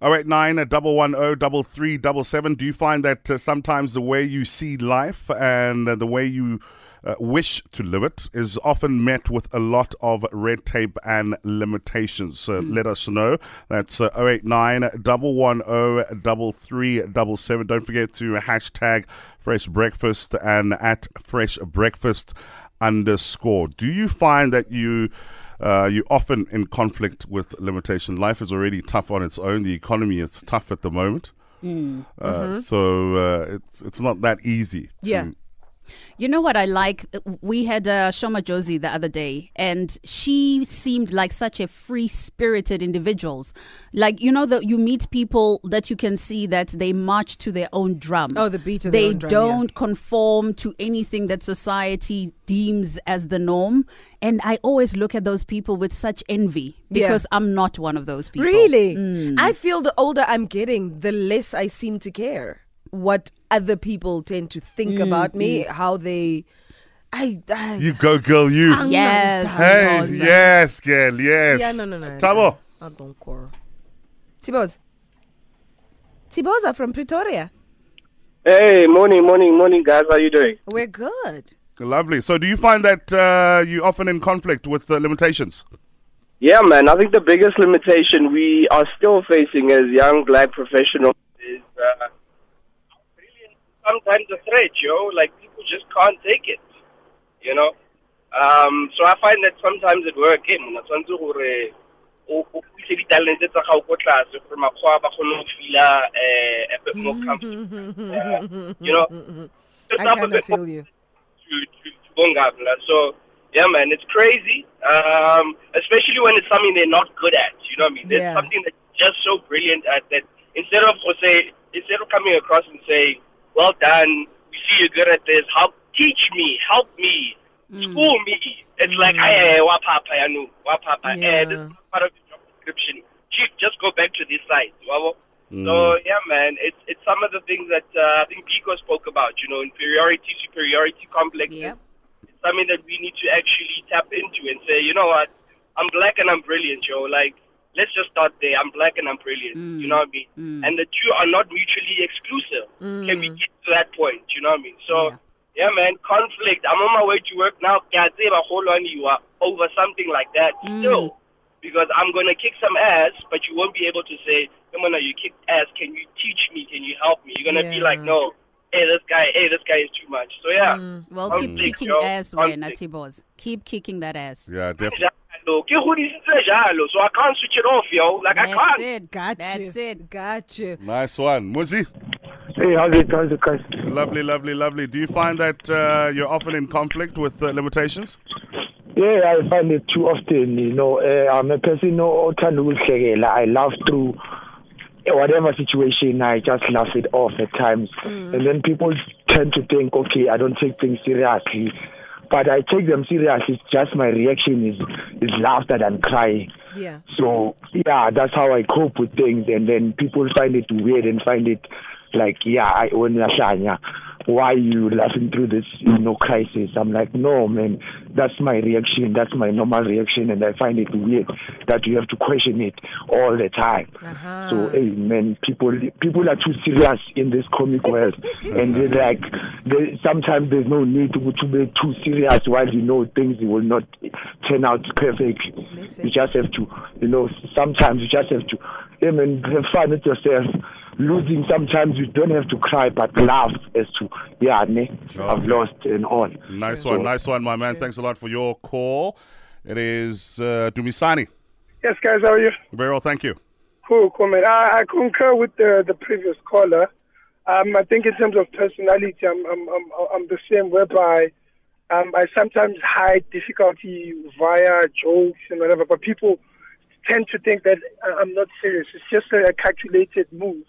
Oh eight nine double one oh double three double seven. Do you find that uh, sometimes the way you see life and uh, the way you uh, wish to live it is often met with a lot of red tape and limitations? So let us know. That's uh, 089 110 double three double seven. Don't forget to hashtag Fresh Breakfast and at Fresh Breakfast underscore. Do you find that you uh, you're often in conflict with limitation. Life is already tough on its own. The economy is tough at the moment. Mm. Uh, So uh, it's it's not that easy. To, Yeah. You know what I like? We had uh, Shoma Josie the other day, and she seemed like such a free spirited individual. Like you know that you meet people that you can see that they march to their own drum. Oh, the beat of their they drum, yeah. don't conform to anything that society deems as the norm. And I always look at those people with such envy Yeah. because I'm not one of those people. Really? Mm. I feel the older I'm getting, the less I seem to care what other people tend to think Mm, about me, how they. I. I You go, girl. You. I'm Yes. not Hey, Rosa. yes, girl. Yes. Yeah, no, no, no. Tabo. I don't care. Tibos. Tiboza from Pretoria. Hey, morning, morning, morning, guys. How you doing? We're good. Lovely. So, do you find that uh, you're often in conflict with uh, limitations? Yeah, man. I think the biggest limitation we are still facing as young black professionals is uh, really sometimes a threat, yo. Like people just can't take it, you know. Um, so I find that sometimes at work, eh, mona tshwanetse gore o o ise ditalente tsa gago ko tlase gore makgwa ba kgone go fila eh, a bit more comfortable. Uh, you know, I a kind bit of feel you. to, to, to Bongabla. So, yeah, man, it's crazy. Um, especially when it's something they're not good at. You know what I mean? There's Yeah. something that's just so brilliant at that. Instead of say, instead of coming across and saying, "Well done, we see you're good at this. Help, teach me, help me, school me." It's like, "Hey, what papa, I know, what papa." Eh, this is Yeah. part of the job description. Chief, just go back to this side. Mm. So yeah, man, it's it's some of the things that uh, I think Pico spoke about. You know, inferiority, superiority complexes. Yep. It's something that we need to actually tap into and say, you know what, I'm black and I'm brilliant, yo. Like, let's just start there. I'm black and I'm brilliant. You mm. know what I mean? Mm. And the two are not mutually exclusive. Mm. Can we get to that point? You know what I mean? So. Yeah. Yeah, man, conflict. I'm on my way to work now. Can't say a whole on you are over something like that mm. still. Because I'm going to kick some ass, but you won't be able to say, come on, you kicked ass. Can you teach me? Can you help me? You're going to be like, no, hey, this guy, hey, this guy is too much. So, yeah. Well, keep Conflict, kicking yo. ass, wena Conflict. Tibos. Keep kicking that ass. Yeah, definitely. Jalo. Ke godisitse jalo, So I can't switch it off, yo. Like, I That's can't. it. Got That's you. it. Got you. Nice one. Muzi. Hey, how's it, how's it, guys? Lovely, lovely, lovely. Do you find that uh, you're often in conflict with uh, limitations? Yeah, I find it too often. You know, uh, I'm a person who othanda ukuhlekela. I laugh through whatever situation. I just laugh it off at times, and then people tend to think, okay, I don't take things seriously, but I take them seriously. It's just my reaction is is laughter than crying. Yeah. So yeah, that's how I cope with things, and then people find it weird and find it like, yeah, I when you're why you laughing through this, you know, crisis? I'm like, no, man, that's my reaction, that's my normal reaction, and I find it weird that you have to question it all the time. Uh-huh. So, hey, man, people people are too serious in this comic world, and they're like, they, sometimes there's no need to, to be too serious while you know things will not turn out perfect. You just have to, you know, sometimes you just have to, hey, man, have fun with yourself. Losing, sometimes you don't have to cry, but laugh as to, yeah, ne, I've lost and all. Nice one, nice one, my man. Thanks a lot for your call. It is uh, Dumisani. Yes, guys, how are you? Very well, thank you. Cool, cool, man. I, I concur with the, the previous caller. Um, I think in terms of personality, I'm, I'm, I'm, I'm the same, whereby um, I sometimes hide difficulty via jokes and whatever, but people tend to think that I'm not serious. It's just a calculated move.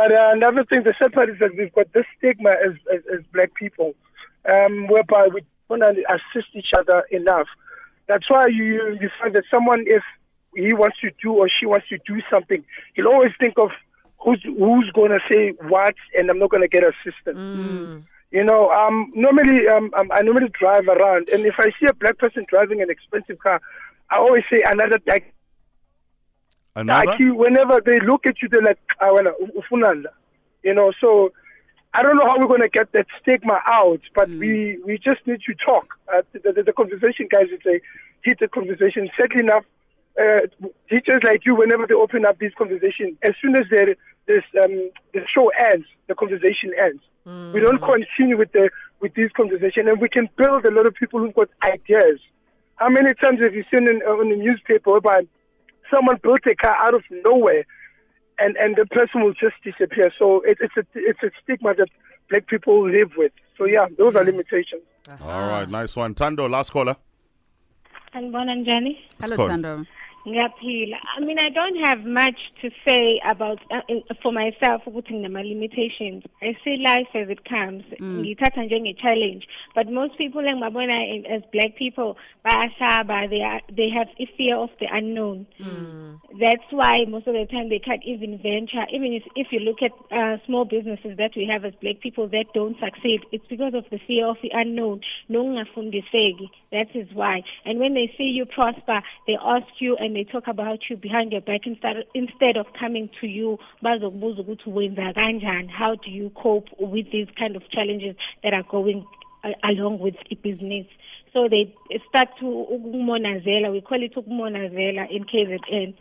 But uh, another thing, the sad part is that we've got this stigma as, as, as black people, um, whereby we don't assist each other enough. That's why you, you find that someone, if he wants to do or she wants to do something, he'll always think of who's who's going to say what, and I'm not going to get assistance. You know, um, normally um, um, I normally drive around, and if I see a black person driving an expensive car, I always say another black Another? Like you, whenever they look at you, they're like, "Ah, wena, u- ufuna you know. So I don't know how we're going to get that stigma out, but we we just need to talk. Uh, the, the, the conversation, guys, it's a heated conversation. Sadly enough, uh, teachers like you, whenever they open up these conversations, as soon as this um, the show ends, the conversation ends. We don't continue with the with these conversations, and we can build a lot of people who've got ideas. How many times have you seen in, uh, on the newspaper about someone built a car out of nowhere, and and the person will just disappear? So it, it's a it's a stigma that black people live with. So yeah, those are limitations. All right, nice one. Tando, last caller. Sanibona njani? Hello, Scott. Tando. Ngiyaphila. I mean, I don't have much to say about uh, for myself ukuthi nginama limitations. I see life as it comes. Ngithatha njenge challenge. But most people engibabona as black people bayasaba. They are they have a fear of the unknown. That's why most of the time they can't even venture. Even if, if you look at uh, small businesses that we have as black people that don't succeed, it's because of the fear of the unknown. Nokungafundiseki. That is why. And when they see you prosper, they ask you and they talk about you behind your back instead instead of coming to you. bazokubuza ukuthi wenza kanjani. How do you cope with these kind of challenges that are going uh, along with business? So they start to ukumonazela. We call it ukumonazela in KZN.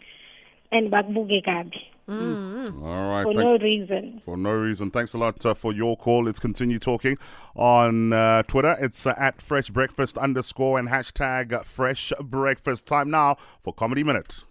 And bakubuke kabi All right. for thank- no reason. for no reason. Thanks a lot uh, for your call. Let's continue talking on uh, Twitter. It's uh, at Fresh Breakfast underscore and hashtag Fresh Breakfast. Time now for Comedy Minute.